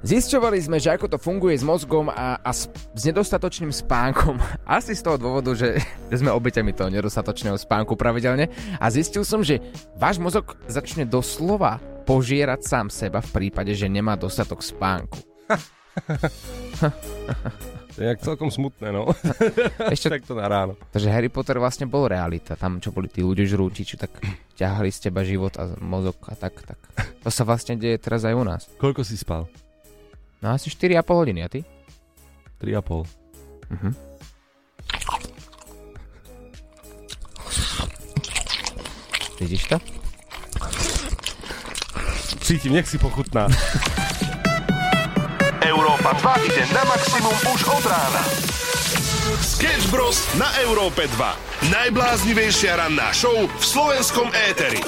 Zisťovali sme, že ako to funguje s mozgom a, a s, s nedostatočným spánkom. Asi z toho dôvodu, že, že sme obeťami toho nedostatočného spánku pravidelne. A zistil som, že váš mozog začne doslova požierať sám seba v prípade, že nemá dostatok spánku. to je jak celkom smutné, no. Ešte tak to na ráno. Takže Harry Potter vlastne bol realita. Tam, čo boli tí ľudia žrúti, čo tak ťahali z teba život a mozog a tak, tak. To sa vlastne deje teraz aj u nás. Koľko si spal? No asi 4,5 hodiny, a ty? 3,5. Mhm. Vidíš to? Cítim, nech si pochutná. Európa 2 ide na maximum už od rána. Sketch Bros. na Európe 2. Najbláznivejšia ranná show v slovenskom éteri.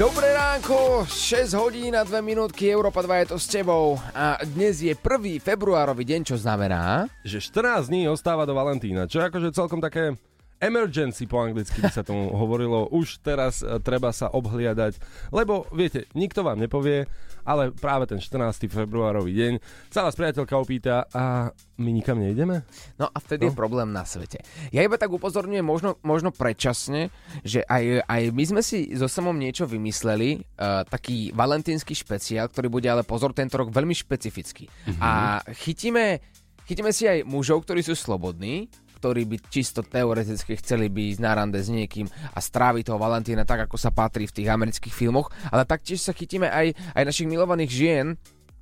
Dobré ránko, 6 hodín a 2 minútky, Európa 2 je to s tebou a dnes je 1. februárový deň, čo znamená... Že 14 dní ostáva do Valentína, čo je akože celkom také emergency po anglicky by sa tomu hovorilo. Už teraz e, treba sa obhliadať, lebo viete, nikto vám nepovie, ale práve ten 14. februárový deň sa vás priateľka opýta a my nikam nejdeme? No a vtedy no. je problém na svete. Ja iba tak upozorňujem možno, možno predčasne, že aj, aj my sme si so samom niečo vymysleli, uh, taký valentínsky špeciál, ktorý bude ale pozor tento rok veľmi špecifický. Mm-hmm. A chytíme, chytíme si aj mužov, ktorí sú slobodní, ktorí by čisto teoreticky chceli by ísť na rande s niekým a stráviť toho Valentína tak, ako sa patrí v tých amerických filmoch, ale taktiež sa chytíme aj, aj našich milovaných žien,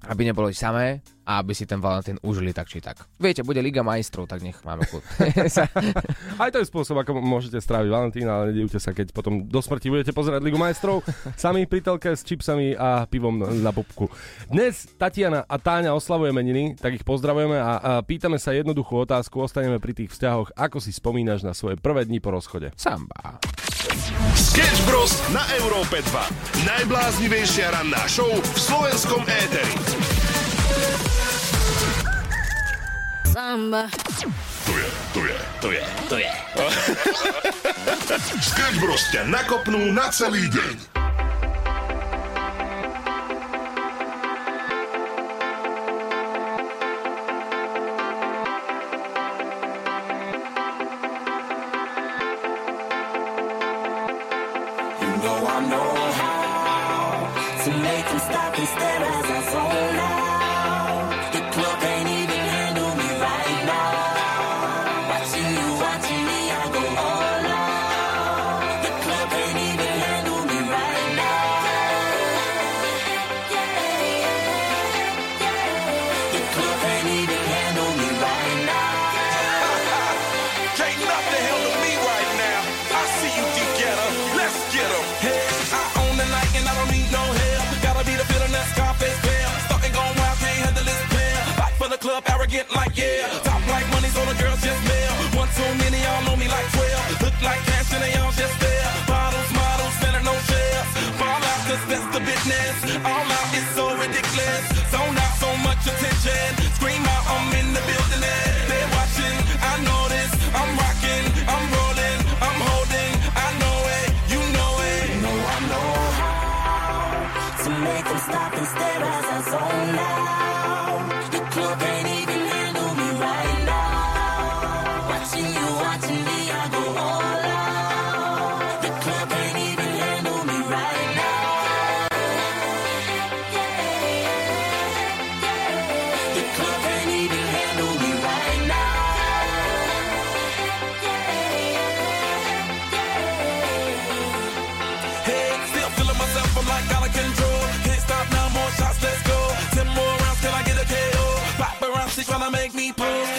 aby neboli samé a aby si ten Valentín užili tak či tak. Viete, bude Liga majstrov, tak nech máme kľud. Aj to je spôsob, ako môžete stráviť Valentína, ale nedivte sa, keď potom do smrti budete pozerať Ligu majstrov sami pri telke s čipsami a pivom na popku. Dnes Tatiana a Táňa oslavuje meniny, tak ich pozdravujeme a, a pýtame sa jednoduchú otázku, ostaneme pri tých vzťahoch, ako si spomínaš na svoje prvé dni po rozchode. Samba. Sketch Bros. na Európe 2. Najbláznivejšia ranná show v slovenskom éteri. Samba. To je, to je, to je, to je. Sketch Bros ťa nakopnú na celý deň. instead of up arrogant like yeah. Top like money, so the girls just mail. One too many, all know me like 12. Look like cash and they all just there. Bottles, models, better no share. Fall out, cause that's the business. All out is so ridiculous. Zone out so much attention. Scream out, I'm in the building. They're watching, I know this. I'm rocking, I'm rolling. make me pose.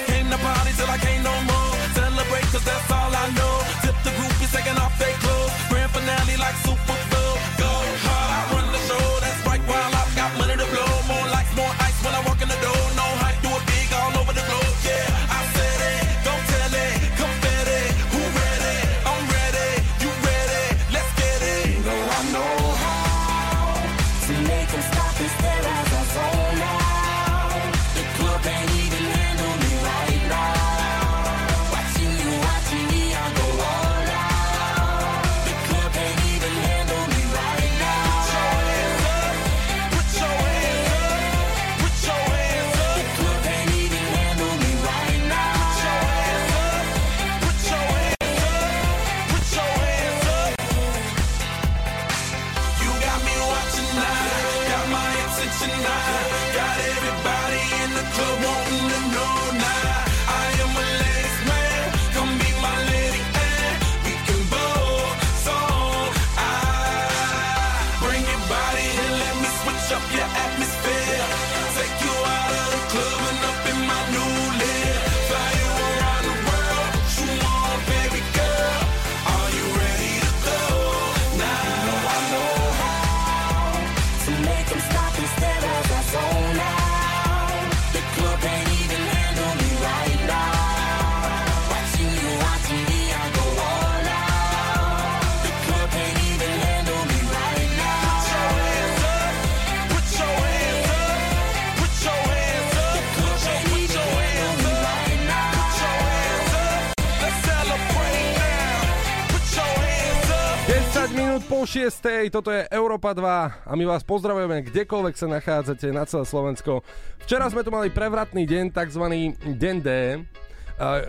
6. Toto je Európa 2 a my vás pozdravujeme kdekoľvek sa nachádzate na celé Slovensko. Včera sme tu mali prevratný deň, tzv. deň D.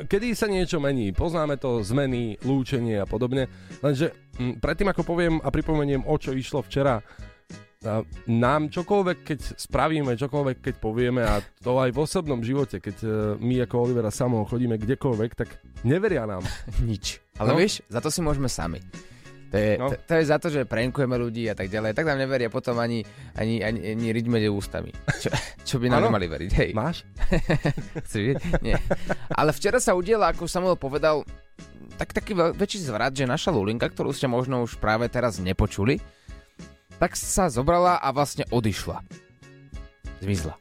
Kedy sa niečo mení, poznáme to, zmeny, lúčenie a podobne. Lenže m, predtým ako poviem a pripomeniem, o čo išlo včera, nám čokoľvek, keď spravíme, čokoľvek, keď povieme a to aj v osobnom živote, keď e, my ako Olivera Samo chodíme kdekoľvek, tak neveria nám. Nič. Ale no. vieš, za to si môžeme sami. To je, No. to, to je za to, že prankujeme ľudí a tak ďalej. Tak nám neveria potom ani, ani, ani, ani riť medzi ústami. Čo, čo by nám Áno. nemali veriť. Hej. Máš? Chceš vidieť? Nie. Ale včera sa udiela, ako Samuel povedal, tak taký väčší zvrat, že naša Lulinka, ktorú ste možno už práve teraz nepočuli, tak sa zobrala a vlastne odišla. Zmizla.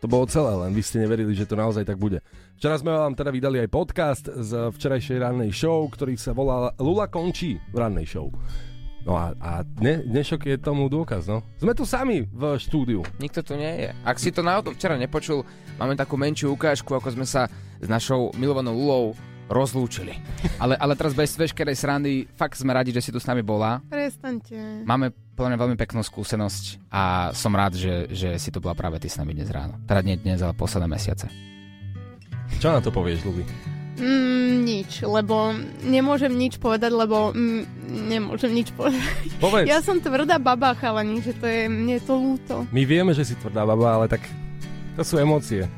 To bolo celé, len vy ste neverili, že to naozaj tak bude. Včera sme vám teda vydali aj podcast z včerajšej rannej show, ktorý sa volal Lula končí v rannej show. No a, a dne, dnešok je tomu dôkaz, no. Sme tu sami v štúdiu. Nikto tu nie je. Ak si to náhodou včera nepočul, máme takú menšiu ukážku, ako sme sa s našou milovanou Lulou rozlúčili. Ale, ale teraz bez veškerej srandy, fakt sme radi, že si tu s nami bola. Prestaňte. Máme podľa mňa veľmi peknú skúsenosť a som rád, že, že si tu bola práve ty s nami dnes ráno. Teda nie dnes, ale posledné mesiace. Čo na to povieš, Luby? Mm, nič, lebo nemôžem nič povedať, lebo mm, nemôžem nič povedať. Povedz. Ja som tvrdá baba, chalani, že to je, mne je to ľúto. My vieme, že si tvrdá baba, ale tak to sú emócie.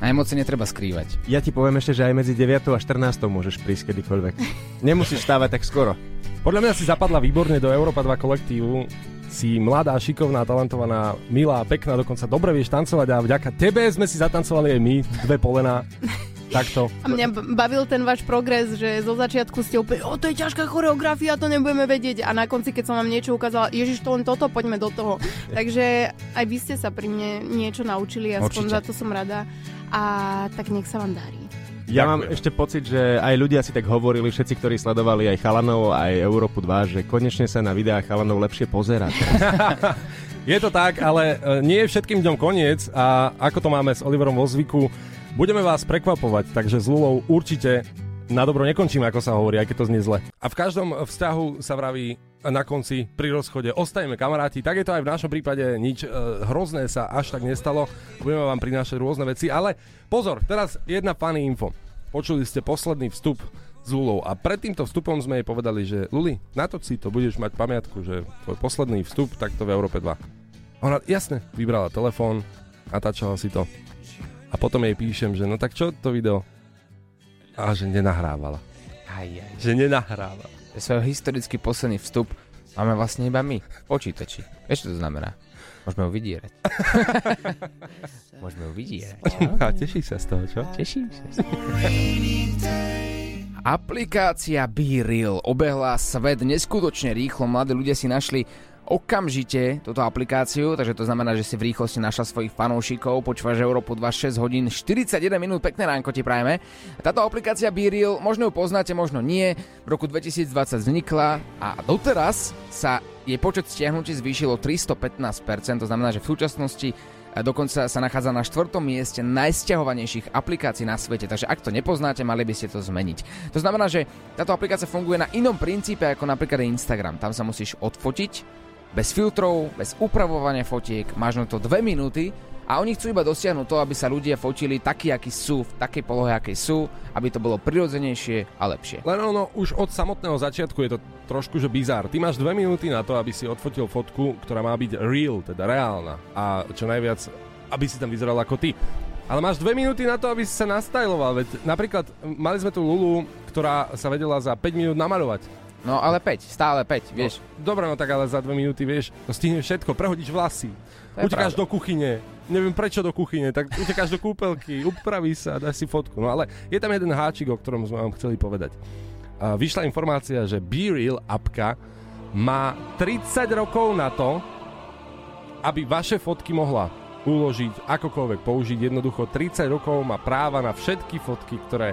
A emócie netreba skrývať. Ja ti poviem ešte, že aj medzi 9 a 14 môžeš prísť kedykoľvek. Nemusíš stávať tak skoro. Podľa mňa si zapadla výborne do Európa 2 kolektívu. Si mladá, šikovná, talentovaná, milá, pekná, dokonca dobre vieš tancovať a vďaka tebe sme si zatancovali aj my, dve polená. Takto. A mňa bavil ten váš progres, že zo začiatku ste úplne, o to je ťažká choreografia, to nebudeme vedieť. A na konci, keď som vám niečo ukázala, ježiš, to len toto, poďme do toho. Takže aj vy ste sa pri mne niečo naučili, aspoň Určite. za to som rada. A tak nech sa vám darí. Ja Ďakujem. mám ešte pocit, že aj ľudia si tak hovorili, všetci, ktorí sledovali aj Chalanov, aj Európu 2, že konečne sa na videách Chalanov lepšie pozerať. Je to tak, ale e, nie je všetkým dňom koniec a ako to máme s Oliverom vo zvyku, budeme vás prekvapovať, takže s Lulou určite na dobro nekončíme, ako sa hovorí, aj keď to znie zle. A v každom vzťahu sa vraví na konci pri rozchode ostajeme kamaráti, tak je to aj v našom prípade nič e, hrozné sa až tak nestalo, budeme vám prinášať rôzne veci, ale pozor, teraz jedna funny info. Počuli ste posledný vstup s Lulou a pred týmto vstupom sme jej povedali, že Luli, natoč si to, budeš mať pamiatku, že tvoj posledný vstup takto v Európe 2. Ona, jasne, vybrala telefón, natáčala si to. A potom jej píšem, že no tak čo to video? A že nenahrávala. Aj, aj. Že nenahráva. Svoj historický posledný vstup máme vlastne iba my počítači. Vieš, čo to znamená? Môžeme ho vydierať. Môžeme ho vydierať. A teší sa z toho, čo? Teším sa. Aplikácia BeReal obehla svet neskutočne rýchlo. Mladí ľudia si našli okamžite túto aplikáciu, takže to znamená, že si v rýchlosti našla svojich fanúšikov, počúvaš Európu 26 hodín, 41 minút, pekné ránko ti prajeme. Táto aplikácia BeReal, možno ju poznáte, možno nie, v roku 2020 vznikla a doteraz sa jej počet stiahnutí zvýšilo 315%, to znamená, že v súčasnosti a dokonca sa nachádza na štvrtom mieste najsťahovanejších aplikácií na svete, takže ak to nepoznáte, mali by ste to zmeniť. To znamená, že táto aplikácia funguje na inom princípe ako napríklad Instagram. Tam sa musíš odfotiť, bez filtrov, bez upravovania fotiek, máš na to 2 minúty a oni chcú iba dosiahnuť to, aby sa ľudia fotili takí, akí sú, v takej polohe, akej sú, aby to bolo prirodzenejšie a lepšie. Len ono, už od samotného začiatku je to trošku že bizár. Ty máš dve minúty na to, aby si odfotil fotku, ktorá má byť real, teda reálna. A čo najviac, aby si tam vyzeral ako ty. Ale máš dve minúty na to, aby si sa nastajloval. Veď napríklad mali sme tu Lulu, ktorá sa vedela za 5 minút namalovať. No ale 5, stále 5, vieš. Dobre, no tak ale za dve minúty, vieš, to stihneš všetko, prehodíš vlasy, utekáš pravda. do kuchyne, neviem prečo do kuchyne, tak utekáš do kúpelky, upraví sa, dáš si fotku. No ale je tam jeden háčik, o ktorom sme vám chceli povedať. A vyšla informácia, že BeReal apka má 30 rokov na to, aby vaše fotky mohla uložiť, akokoľvek použiť. Jednoducho 30 rokov má práva na všetky fotky, ktoré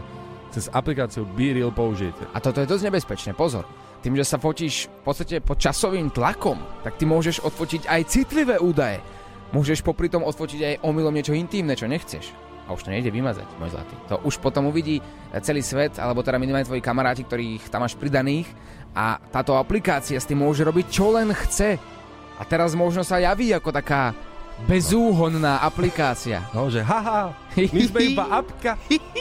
cez aplikáciu BeReal použijete. A toto je dosť nebezpečné, pozor. Tým, že sa fotíš v podstate pod časovým tlakom, tak ty môžeš odfotiť aj citlivé údaje. Môžeš popri tom odfotiť aj omylom niečo intimné, čo nechceš. A už to nejde vymazať, môj zlatý. To už potom uvidí celý svet, alebo teda minimálne tvoji kamaráti, ktorých tam máš pridaných. A táto aplikácia s tým môže robiť čo len chce. A teraz možno sa javí ako taká bezúhonná aplikácia. No, že haha, my sme iba apka,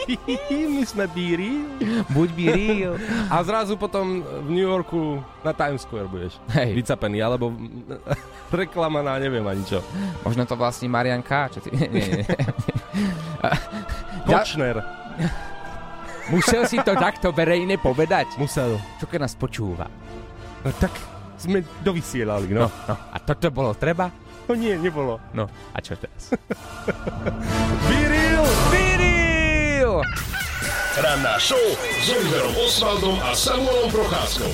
my sme BeReal. Buď by real. A zrazu potom v New Yorku na Times Square budeš Hej. vycapený, alebo reklama na neviem ani čo. Možno to vlastní Marian K. Čo ty... Nie, nie, Kočner Musel si to takto verejne povedať. musel. Čo keď nás počúva? No tak sme dovysielali, no. No, a toto bolo treba? No nie, nebolo. No, a čo teraz? BeReal! Viril! Ranná show s Oliverom Osvaldom a Samuelom Procházkou.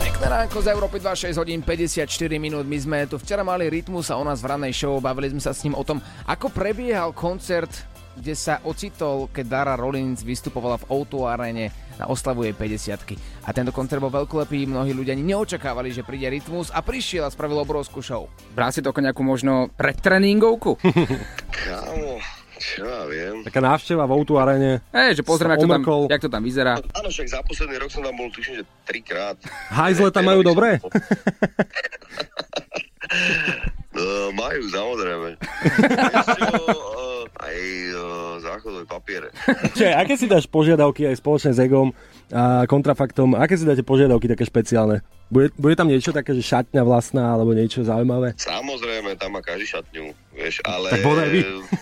Pekné ránko z Európy 2, 6 hodín 54 minút. My sme tu včera mali Rytmus a u nás v rannej show. Bavili sme sa s ním o tom, ako prebiehal koncert, kde sa ocitol, keď Dara Rollins vystupovala v O2 arene na oslavu jej 50 A tento koncert bol veľkolepý, mnohí ľudia ani neočakávali, že príde Rytmus a prišiel a spravil obrovskú show. Bral si to ako nejakú možno predtreningovku? Kámo, čo ja viem. Taká návšteva v Outu arene. Hej, že pozrieme, jak to, tam, jak to tam vyzerá. Áno, však za posledný rok som tam bol, tuším, že trikrát. Hajzle tam majú dobré? No, majú, samozrejme. Uh, aj uh, záchodové papiere. Čiže, aké si dáš požiadavky aj spoločne s Egom a kontrafaktom? Aké si dáte požiadavky také špeciálne? Bude, bude tam niečo také, že šatňa vlastná alebo niečo zaujímavé? Samozrejme, tam má každý šatňu, vieš, ale... Tak bodaj vy.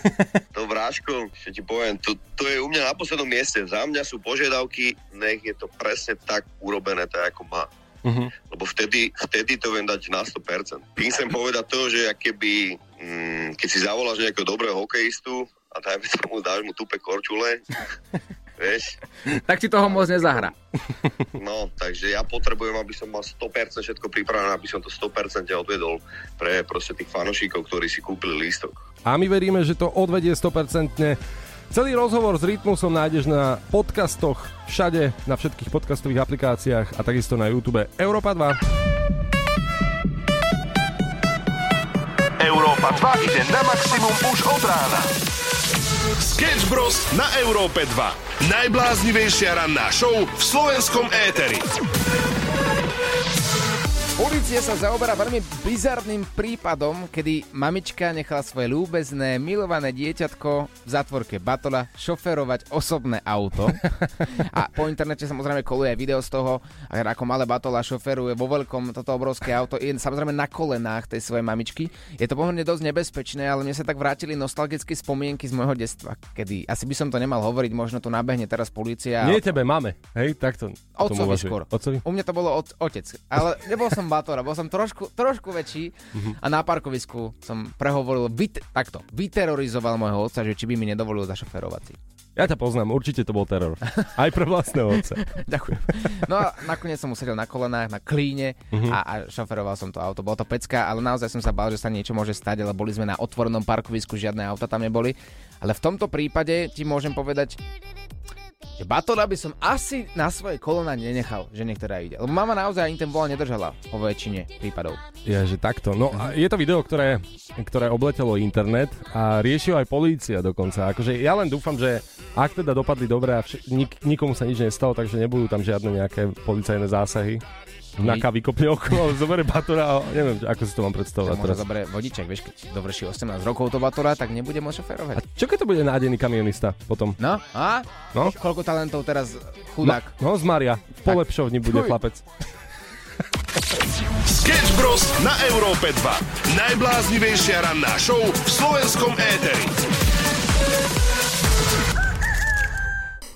To vráško, čo ti poviem, to, to je u mňa na poslednom mieste. Za mňa sú požiadavky, nech je to presne tak urobené, tak ako má. Uh-huh. Lebo vtedy, vtedy to viem dať na 100%. Tým chcem povedať to, že keby, mm, keď si zavoláš nejakého dobrého hokejistu a dajme tomu, dáš mu tupe korčule, vieš, Tak si toho moc nezahra. no, takže ja potrebujem, aby som mal 100% všetko pripravené, aby som to 100% odvedol pre proste tých fanošíkov, ktorí si kúpili lístok. A my veríme, že to odvedie 100%. Celý rozhovor s Rytmusom nájdeš na podcastoch všade, na všetkých podcastových aplikáciách a takisto na YouTube Európa 2. Európa 2 ide na maximum už od rána. Sketch Bros. na Európe 2. Najbláznivejšia ranná show v slovenskom éteri. Polícia sa zaoberá veľmi bizarným prípadom, kedy mamička nechala svoje ľúbezné, milované dieťatko v zátvorke Batola šoferovať osobné auto. A po internete samozrejme koluje aj video z toho, ako malé Batola šoferuje vo veľkom toto obrovské auto, je samozrejme na kolenách tej svojej mamičky. Je to pomerne dosť nebezpečné, ale mne sa tak vrátili nostalgické spomienky z môjho detstva, kedy asi by som to nemal hovoriť, možno tu nabehne teraz policia. Nie tebe, máme. Hej, takto. Otcovi skôr. Otcovi? U mňa to bolo od, otec. Ale nebol som Batora, bol som trošku, trošku väčší Mhm. a na parkovisku som prehovoril, vyt, takto, vyterorizoval môjho otca, že či by mi nedovolil zašoferovať si. Ja ťa poznám, určite to bol teror. Aj pre vlastného otca. Ďakujem. No a nakoniec som sedel na kolenách, na klíne Mhm. a, a šoferoval som to auto. Bolo to pecka, ale naozaj som sa bál, že sa niečo môže stať, ale boli sme na otvorenom parkovisku, žiadne auta tam neboli. Ale v tomto prípade ti môžem povedať, že Batola by som asi na svoje kolona nenechal, že niektorá ide. Lebo mama naozaj ani ten volán nedržala po väčšine prípadov. Je, že takto. No a je to video, ktoré, ktoré obletelo internet a riešil aj polícia dokonca. Akože ja len dúfam, že ak teda dopadli dobre a vš- nik- nikomu sa nič nestalo, takže nebudú tam žiadne nejaké policajné zásahy. Naka vykopne okolo, zoberie Batora a neviem, ako si to mám predstavovať Možno teraz. zoberie vodičak, vieš, keď dovrší 18 rokov to Batora, tak nebude môcť A šoferovať. čo keď to bude nádený kamionista potom? No, a? No? Koľko talentov teraz chudák. No, z Maria. V polepšovni bude Fuj. chlapec. Sketch Bros. na Európe 2. Najbláznivejšia ranná show v slovenskom éteri.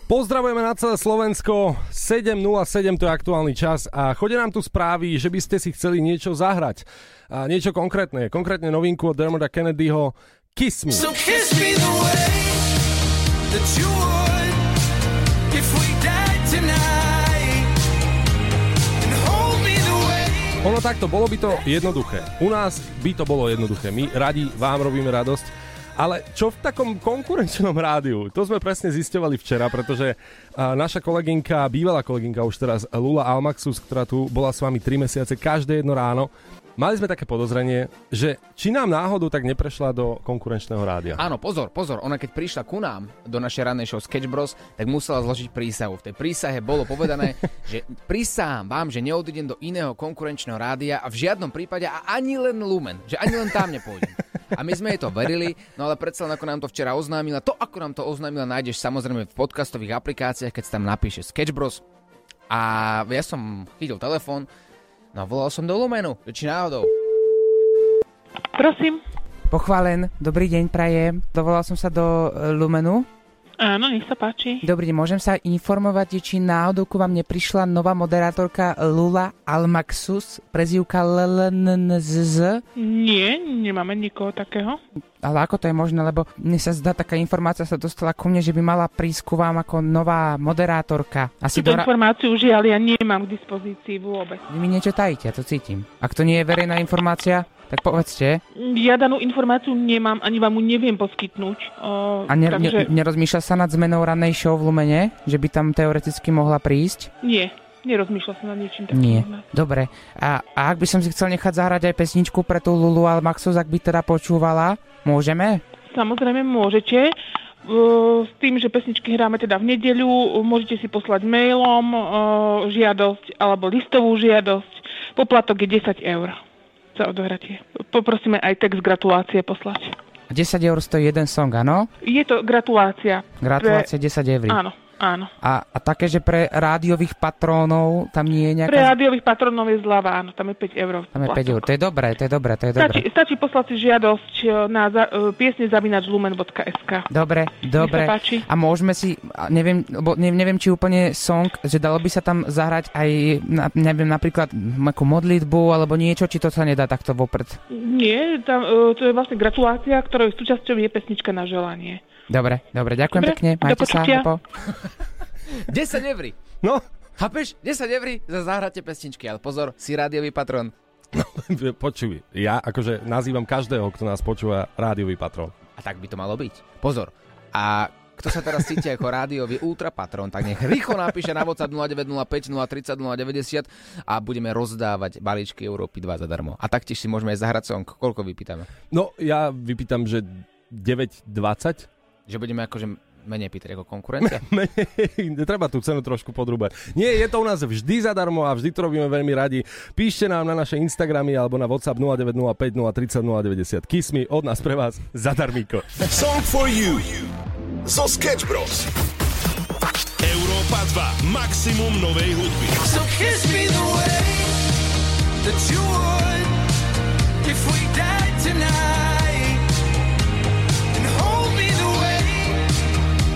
Pozdravujeme na celé Slovensko. 7.07 to je aktuálny čas a chodí nám tu správy, že by ste si chceli niečo zahrať. A niečo konkrétne, konkrétne novinku od Dermota Kennedyho Kiss Me. So kiss me the way that you would if we died tonight. And hold me the way. Ono takto, bolo by to jednoduché. U nás by to bolo jednoduché. My radi vám robíme radosť. Ale čo v takom konkurenčnom rádiu? To sme presne zisťovali včera, pretože naša kolegynka, bývalá kolegynka už teraz Lula Almaxus, ktorá tu bola s vami 3 mesiace každé jedno ráno, mali sme také podozrenie, že či nám náhodou tak neprešla do konkurenčného rádia. Áno, pozor, pozor, ona keď prišla ku nám do našej rannej show Sketch Bros, tak musela zložiť prísahu. V tej prísahe bolo povedané, že prísahám vám, že neodídem do iného konkurenčného rádia a v žiadnom prípade a ani len Lumen, že ani len tam nepôjdem. A my sme jej to verili, no ale predsa len ako nám to včera oznámila, to ako nám to oznámila nájdeš samozrejme v podcastových aplikáciách, keď si tam napíše Sketch Bros. A ja som chytil telefón, no a volal som do Lumenu, či náhodou. Prosím. Pochválen, dobrý deň, prajem. Dovolal som sa do e, Lumenu. Áno, nech sa páči. Dobrý deň, môžem sa informovať, či náhodou ku vám neprišla nová moderátorka Lula Almaxus, prezývka LLNZZ? Nie, nemáme nikoho takého. Ale ako to je možné, lebo mne sa zdá, taká informácia sa dostala ku mne, že by mala prísť ku vám ako nová moderátorka. Asi Túto do... ra- informáciu žiaľ ja nemám k dispozícii vôbec. Vy mi niečo tajíte, ja to cítim. Ak to nie je verejná informácia, tak povedzte. Ja danú informáciu nemám, ani vám ju neviem poskytnúť. O, A ne, takže ne, nerozmýšľa sa nad zmenou rannej show v Lumene? Že by tam teoreticky mohla prísť? nie, nerozmýšľal som nad niečím takým. Nie. Dobre. A, a ak by som si chcel nechať zahrať aj pesničku pre tú Lulu Almaxus, ak by teda počúvala, môžeme? Samozrejme môžete. Uh, s tým, že pesničky hráme teda v nedeľu, môžete si poslať mailom uh, žiadosť alebo listovú žiadosť. Poplatok je 10 eur za odohratie. Poprosíme aj text gratulácie poslať. 10 eur stojí jeden song, áno? Je to gratulácia. Gratulácie 10 eur. Áno, áno. A, a také, že pre rádiových patrónov tam nie je nejaká... Pre rádiových patronov je zľava, áno, tam je 5 eur. Tam je 5 eur. To je dobré, to je dobré, to je Stačí, dobré. stačí poslať si žiadosť e, na za, e, piesne zavinač lumen.sk. Dobre, dobre. A môžeme si, neviem, lebo ne, neviem, či úplne song, že dalo by sa tam zahrať aj, na, neviem, napríklad ako modlitbu alebo niečo, či to sa nedá takto vopred. Nie, tam, e, to je vlastne gratulácia, ktorej súčasťou je pesnička na želanie. Dobre, dobre, ďakujem Dobre, pekne, majte sa. lepo. 10 eur. No, Chápeš? 10 eur za zahrate pesničky, ale pozor, si rádiový patron. počuj, ja akože nazývam každého, kto nás počúva rádiový patrón. A tak by to malo byť. Pozor. A kto sa teraz cíti ako rádiový ultra patron, tak nech rýchlo napíše na WhatsApp 0905 030 090 a budeme rozdávať balíčky Európy 2 zadarmo. A taktiež si môžeme aj zahrať song. Koľko vypýtame? No, ja vypýtam, že 9.20. Že budeme akože menej pýtať ako konkurencia? Menej, Treba tú cenu trošku podrúbať. Nie, je to u nás vždy zadarmo a vždy to robíme veľmi radi. Píšte nám na naše Instagramy alebo na WhatsApp 0905 030 090. Kiss me od nás pre vás zadarmíko. Song for you zo Sketch Bros. Európa 2. Maximum novej hudby. So kiss me the way that you would if we died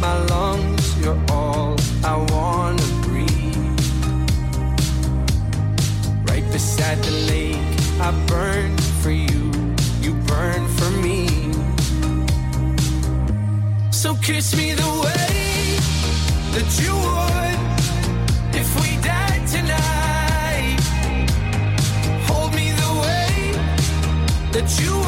my lungs. You're all I wanna breathe. Right beside the lake, I burn for you. You burn for me. So kiss me the way that you would if we died tonight. Hold me the way that you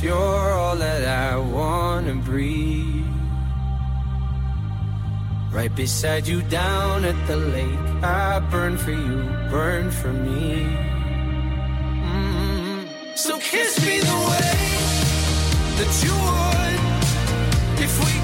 lungs. You're all that I wanna breathe. Right beside you down at the lake. I burn for you, burn for me. Mm. So kiss me the way that you would if we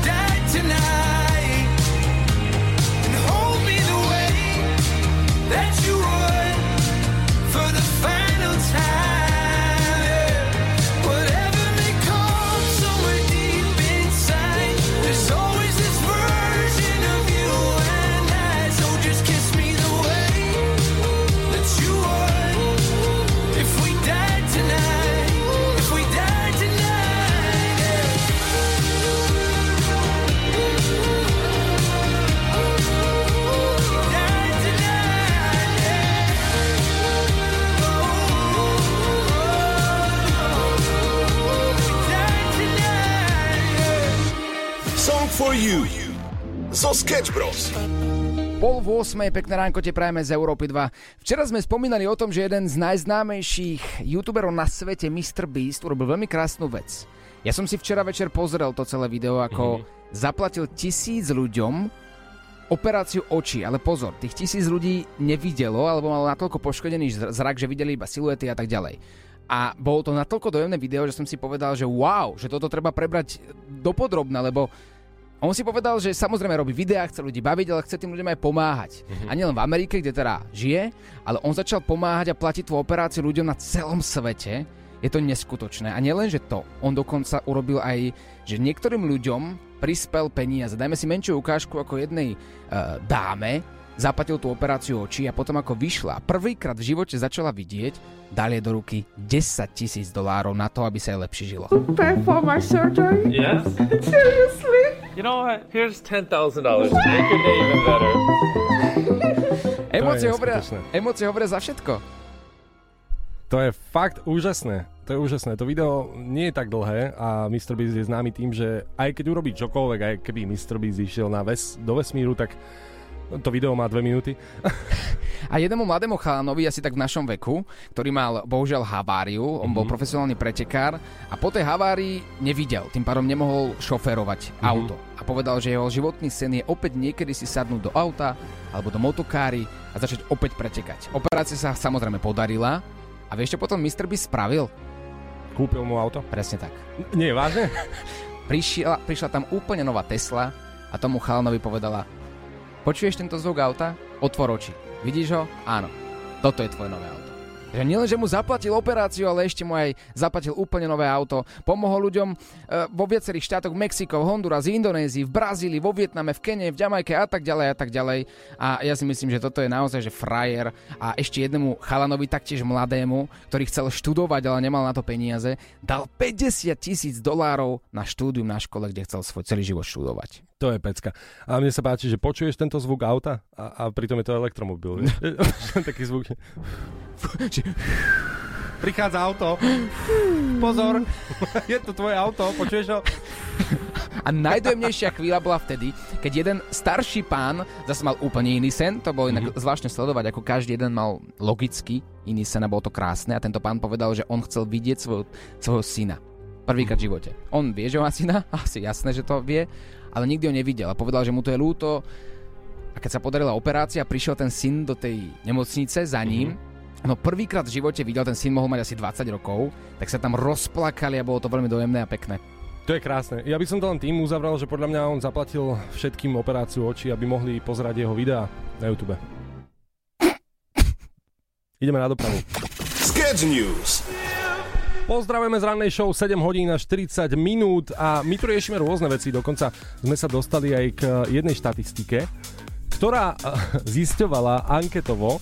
zo Sketch Bros. Pol v 8. pekné ránko te prajeme z Európy 2. Včera sme spomínali o tom, že jeden z najznámejších youtuberov na svete, Mr. Beast, urobil veľmi krásnu vec. Ja som si včera večer pozrel to celé video, ako mm-hmm. zaplatil tisíc ľuďom operáciu očí, ale pozor, tých tisíc ľudí nevidelo, alebo malo natoľko poškodený zr- zrak, že videli iba siluety a tak ďalej. A bolo to natoľko dojemné video, že som si povedal, že wow, že toto treba prebrať dopodrobne, lebo on si povedal, že samozrejme robí videá, chce ľudí baviť, ale chce tým ľuďom aj pomáhať. Mm-hmm. A nielen v Amerike, kde teda žije, ale on začal pomáhať a platiť tú operáciu ľuďom na celom svete. Je to neskutočné. A nielen, že to, on dokonca urobil aj, že niektorým ľuďom prispel peniaze. Dajme si menšiu ukážku ako jednej uh, dáme, zaplatil tú operáciu očí a potom ako vyšla, prvýkrát v živote začala vidieť, dal jej do ruky 10 tisíc dolárov na to, aby sa jej lepšie žilo. Pay for my surgery? Yes. Seriously? You know what? Here's ten thousand dollars. Make your day even better. Emócie je hovoria, emócie hovoria za všetko. To je fakt úžasné. To je úžasné. To video nie je tak dlhé a Mr. Beast je známy tým, že aj keď urobí čokoľvek, aj keby Mr. Beast išiel na ves, do vesmíru, tak to video má dve minúty. A jednému mladému chalanovi, asi tak v našom veku, ktorý mal bohužiaľ haváriu, on bol Mhm. profesionálny pretekár a po tej havárii nevidel, tým pádom nemohol šoférovať Mhm. auto. A povedal, že jeho životný sen je opäť niekedy si sadnúť do auta alebo do motokáry a začať opäť pretekať. Operácia sa samozrejme podarila a vieš, čo potom Mr. Beast spravil? Kúpil mu auto? Presne tak. Nie, vážne? Prišla, prišla tam úplne nová Tesla a tomu chalanovi povedala Počuješ tento zvuk auta? Otvor oči. Vidíš ho? Áno. Toto je tvoje nové auto. Že nielen, že mu zaplatil operáciu, ale ešte mu aj zaplatil úplne nové auto. Pomohol ľuďom e, vo viacerých štátoch Mexiko, v Honduras, v Indonézii, v Brazílii, vo Vietname, v Kene, v Jamajke a tak ďalej a tak ďalej. A ja si myslím, že toto je naozaj že frajer a ešte jednému chalanovi taktiež mladému, ktorý chcel študovať, ale nemal na to peniaze, dal 50 tisíc dolárov na štúdium na škole, kde chcel svoj celý život študovať. To je pecka. A mne sa páči, že počuješ tento zvuk auta a, a pritom je to elektromobil. Taký zvuk. Prichádza auto. Pozor. Je to tvoje auto, počuješ ho? A najdojemnejšia chvíľa bola vtedy, keď jeden starší pán zase mal úplne iný sen, to bolo inak zvláštne sledovať, ako každý jeden mal logicky iný sen a bolo to krásne a tento pán povedal, že on chcel vidieť svojho, svojho syna. Prvýkrát v živote. On vie, že má syna, asi jasné, že to vie, ale nikdy ho nevidel a povedal, že mu to je ľúto. A keď sa podarila operácia, prišiel ten syn do tej nemocnice za ním, no prvýkrát v živote videl, ten syn mohol mať asi 20 rokov, tak sa tam rozplakali a bolo to veľmi dojemné a pekné. To je krásne. Ja by som to len tým uzavrel, že podľa mňa on zaplatil všetkým operáciu očí, aby mohli pozerať jeho videá na YouTube. Ideme na dopravu. Sketch News. Pozdravujeme z rannej show 7 hodín a 40 minút a my tu riešime rôzne veci, dokonca sme sa dostali aj k jednej štatistike, ktorá eh, zisťovala anketovo,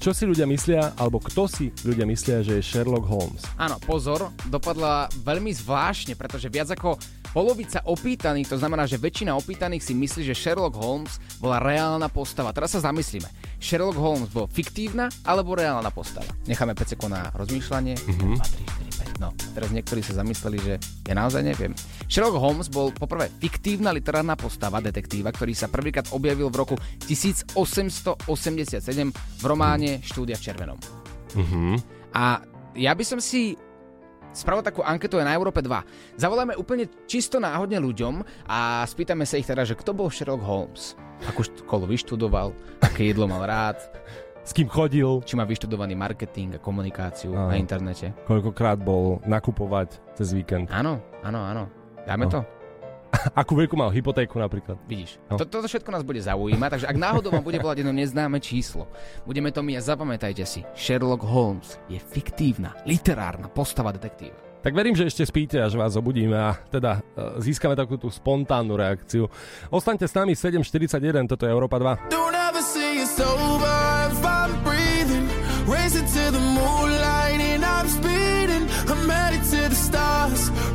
čo si ľudia myslia, alebo kto si ľudia myslia, že je Sherlock Holmes. Áno, pozor, dopadla veľmi zvláštne, pretože viac ako polovica opýtaných, to znamená, že väčšina opýtaných si myslí, že Sherlock Holmes bola reálna postava. Teraz sa zamyslíme. Sherlock Holmes bol fiktívna alebo reálna postava? Necháme 5 sekúnd na rozmýšľanie. Mhm. 2, 3, 4, 5. No, teraz niektorí sa zamysleli, že ja naozaj neviem. Sherlock Holmes bol poprvé fiktívna literárna postava detektíva, ktorý sa prvýkrát objavil v roku 1887 v románe Štúdia v červenom. Mhm. A ja by som si spravil takú anketu aj na Európe 2. Zavoláme úplne čisto náhodne ľuďom a spýtame sa ich teda, že kto bol Sherlock Holmes? Akú školu vyštudoval, aké jedlo mal rád, S kým chodil, či má vyštudovaný marketing a komunikáciu Áno. na internete. koľkokrát bol nakupovať cez víkend. Áno, áno, áno. Dáme No. to? Akú veľkú mal hypotéku napríklad. Vidíš, No. to, toto všetko nás bude zaujímať, takže ak náhodou vám bude volať jedno neznáme číslo, budeme to my a zapamätajte si, Sherlock Holmes je fiktívna, literárna postava detektíva. Tak verím, že ešte spíte, až vás obudíme a teda e, získame takú tú spontánnu reakciu. Ostaňte s nami 7.41, toto je Európa 2. Don't ever say it's over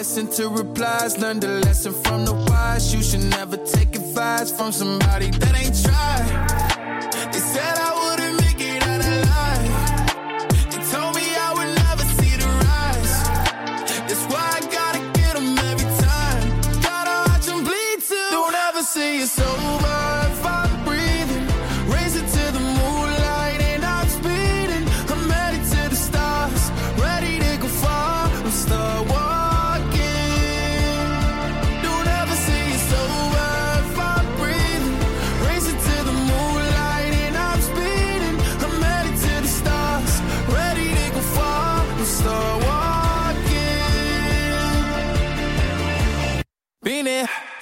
listen to replies. Learn the lesson from the wise. You should never take advice from somebody that ain't tried. They said I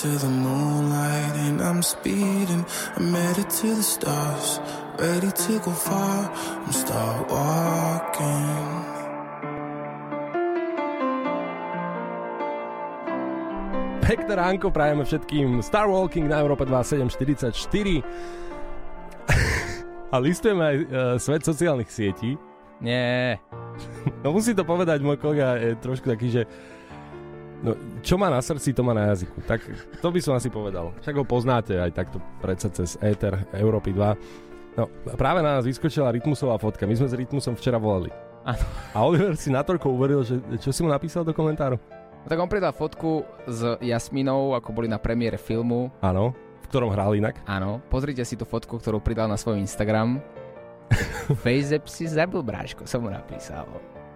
to the moonlight and I'm speeding. I'm headed to the stars, ready to go far. I'm start walking. Pekné ránko prajeme všetkým. Star Walking na Európe 2744. A listujeme aj e, svet sociálnych sietí. Nie. No musí to povedať môj kolega, je trošku taký, že no, čo má na srdci, to má na jazyku. Tak to by som asi povedal. Však ho poznáte aj takto predsa cez Ether Európy 2. No, práve na nás vyskočila Rytmusová fotka. My sme s Rytmusom včera volali. Áno. A Oliver si natoľko uveril, že čo si mu napísal do komentáru? No tak on pridal fotku s Jasminou, ako boli na premiére filmu. Áno, v ktorom hral inak. Áno, pozrite si tú fotku, ktorú pridal na svoj Instagram. Facep si zabil, bráško, som mu napísal.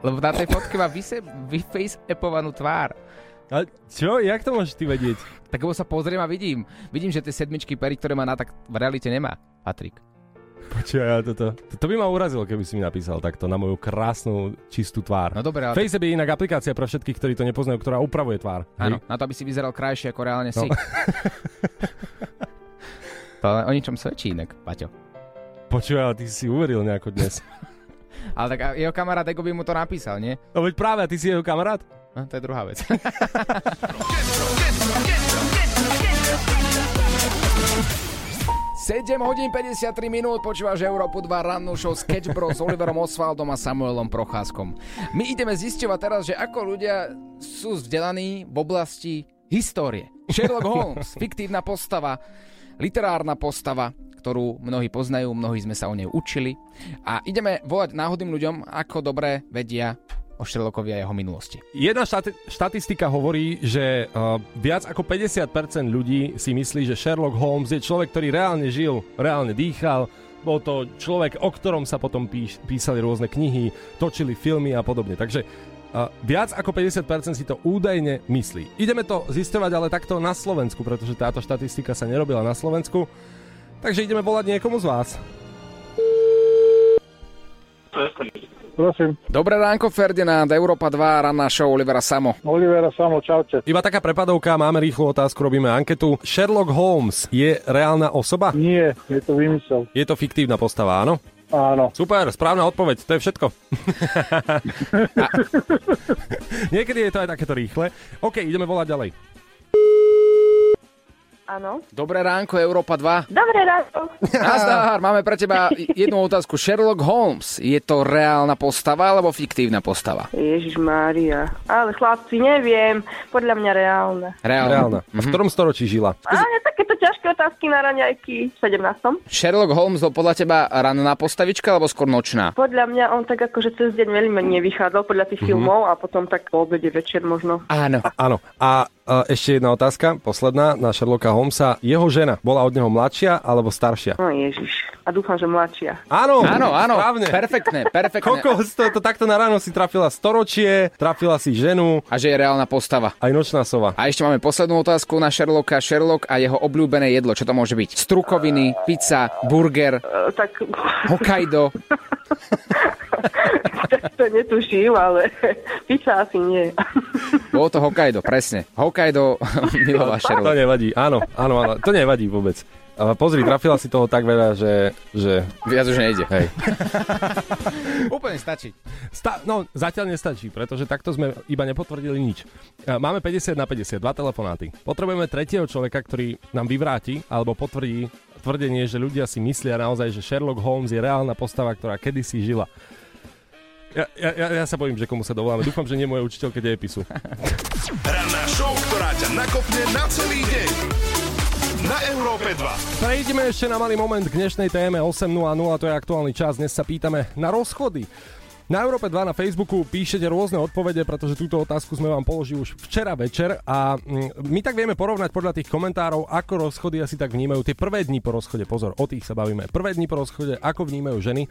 Lebo na tej fotke má vyse, vyface-appovanú tvár. A čo? Jak to môžeš ty vedieť? Tak lebo sa pozriem a vidím. Vidím, že tie sedmičky pery, ktoré má na, tak v realite nemá. Patrik. Počúvaj, ja toto, to, to by ma urazilo, keby si mi napísal takto na moju krásnu, čistú tvár. No dobré, ale... FaceApp je inak aplikácia pre všetkých, ktorí to nepoznajú, ktorá upravuje tvár. Áno, na to, aby si vyzeral krajšie, ako reálne si. No. to ale o ničom svedčí inak, Paťo. Počúvaj, ale ty si uveril nejako dnes. Ale tak jeho kamarát Ego by mu to napísal, nie? No veď práve, a ty si jeho kamarát? No, to je druhá vec. 7 hodín 53 minút, počúvaš Európu 2 rannú show Sketch Bros s Oliverom Osvaldom a Samuelom Procházkom. My ideme zisťovať teraz, že ako ľudia sú vzdelaní v oblasti histórie. Sherlock Holmes, fiktívna postava, literárna postava, ktorú mnohí poznajú, mnohí sme sa o nej učili. A ideme volať náhodným ľuďom, ako dobre vedia o Sherlockovi a jeho minulosti. Jedna štati- štatistika hovorí, že uh, viac ako 50% ľudí si myslí, že Sherlock Holmes je človek, ktorý reálne žil, reálne dýchal, bol to človek, o ktorom sa potom píš, písali rôzne knihy, točili filmy a podobne. Takže uh, viac ako 50% si to údajne myslí. Ideme to zistovať ale takto na Slovensku, pretože táto štatistika sa nerobila na Slovensku. Takže ideme volať niekomu z vás. Prosím. Dobré ránko, Ferdinand, Európa 2, ranná show Olivera Samo. Olivera Samo, čaute. Iba taká prepadovka, máme rýchlu otázku, robíme anketu. Sherlock Holmes je reálna osoba? Nie, je to vymysel. Je to fiktívna postava, áno? Áno. Super, správna odpoveď, to je všetko. Niekedy je to aj takéto rýchle. OK, ideme volať ďalej. Áno. Dobré ránko, Európa 2. Dobré ráno. Nazdar, máme pre teba jednu otázku. Sherlock Holmes, je to reálna postava alebo fiktívna postava? Ježiš Mária. Ale chlapci, neviem. Podľa mňa reálne. Reálna. Reálna. A v ktorom storočí žila? Ale takéto ťažké otázky na raňajky v 17. Sherlock Holmes bol podľa teba ranná postavička alebo skôr nočná? Podľa mňa on tak akože cez deň veľmi nevychádzal podľa tých Mhm. filmov a potom tak po obede večer možno. Áno. A, áno. A, a ešte jedna otázka, posledná na Sherlocka Holmesa. Jeho žena bola od neho mladšia alebo staršia? No ježiš. A dúfam, že mladšia. Áno, Áno, áno, správne. perfektné, perfektné. Kokos, to, to takto na ráno si trafila storočie, trafila si ženu. A že je reálna postava. Aj nočná sova. A ešte máme poslednú otázku na Sherlocka. Sherlock a jeho obľúbené jedlo. Čo to môže byť? Strukoviny, pizza, burger, E, tak Hokkaido. to netuším, ale pizza asi nie. Bolo to Hokkaido, presne. Hokkaido miloval To Sherlock. nevadí, áno, áno, áno, to nevadí vôbec. Ale pozri, trafila si toho tak veľa, že... že... Viac už nejde. Hej. Úplne stačí. Sta- no, zatiaľ nestačí, pretože takto sme iba nepotvrdili nič. Máme 50 na 50, dva telefonáty. Potrebujeme tretieho človeka, ktorý nám vyvráti alebo potvrdí tvrdenie, že ľudia si myslia naozaj, že Sherlock Holmes je reálna postava, ktorá kedysi žila. Ja, ja, ja, ja sa bojím, že komu sa dovoláme. Dúfam, že nie moje učiteľke dejepisu. Ranná show, ktorá ťa nakopne na celý deň. Na Európe 2. Prejdeme ešte na malý moment k dnešnej téme 8.00, to je aktuálny čas. Dnes sa pýtame na rozchody. Na Európe 2 na Facebooku píšete rôzne odpovede, pretože túto otázku sme vám položili už včera večer a mm, my tak vieme porovnať podľa tých komentárov, ako rozchody asi tak vnímajú tie prvé dni po rozchode. Pozor, o tých sa bavíme. Prvé dni po rozchode, ako vnímajú ženy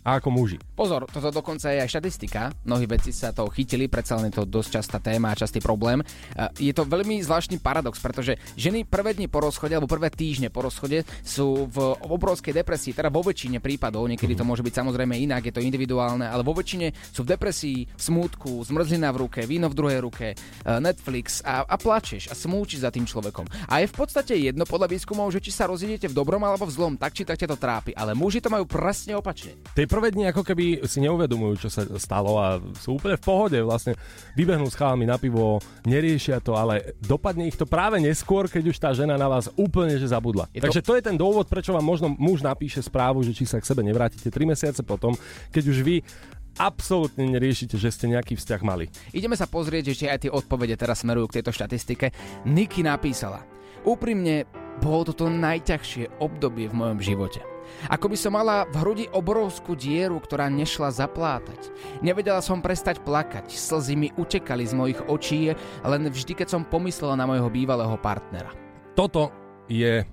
a ako muži. Pozor, toto dokonca je aj štatistika. Mnohí vedci sa toho chytili, predsa len je to dosť častá téma a častý problém. E, Je to veľmi zvláštny paradox, pretože ženy prvé dni po rozchode alebo prvé týždne po rozchode sú v obrovskej depresii, teda vo väčšine prípadov, niekedy to môže byť samozrejme inak, je to individuálne, ale vo väčšine sú v depresii, v smútku, zmrzlina v ruke, víno v druhej ruke, e, Netflix a, a plačeš a smúčiš za tým človekom. A je v podstate jedno podľa výskumov, že či sa rozídete v dobrom alebo v zlom, tak či tak ťa to trápi, ale muži to majú presne opačne. Tie prvé dni ako keby si neuvedomujú, čo sa stalo a sú úplne v pohode, vlastne vybehnú s chalami na pivo, neriešia to, ale dopadne ich to práve neskôr, keď už tá žena na vás úplne že zabudla. Je to- Takže to je ten dôvod, prečo vám možno muž napíše správu, že či sa k sebe nevrátite 3 mesiace potom, keď už vy absolútne neriešite, že ste nejaký vzťah mali. Ideme sa pozrieť, že či aj tie odpovede teraz smerujú k tejto štatistike. Niky napísala. Úprimne, bolo toto najťažšie obdobie v mojom živote. Ako by som mala v hrudi obrovskú dieru, ktorá nešla zaplátať. Nevedela som prestať plakať, slzy mi utekali z mojich očí, len vždy, keď som pomyslela na mojho bývalého partnera. Toto je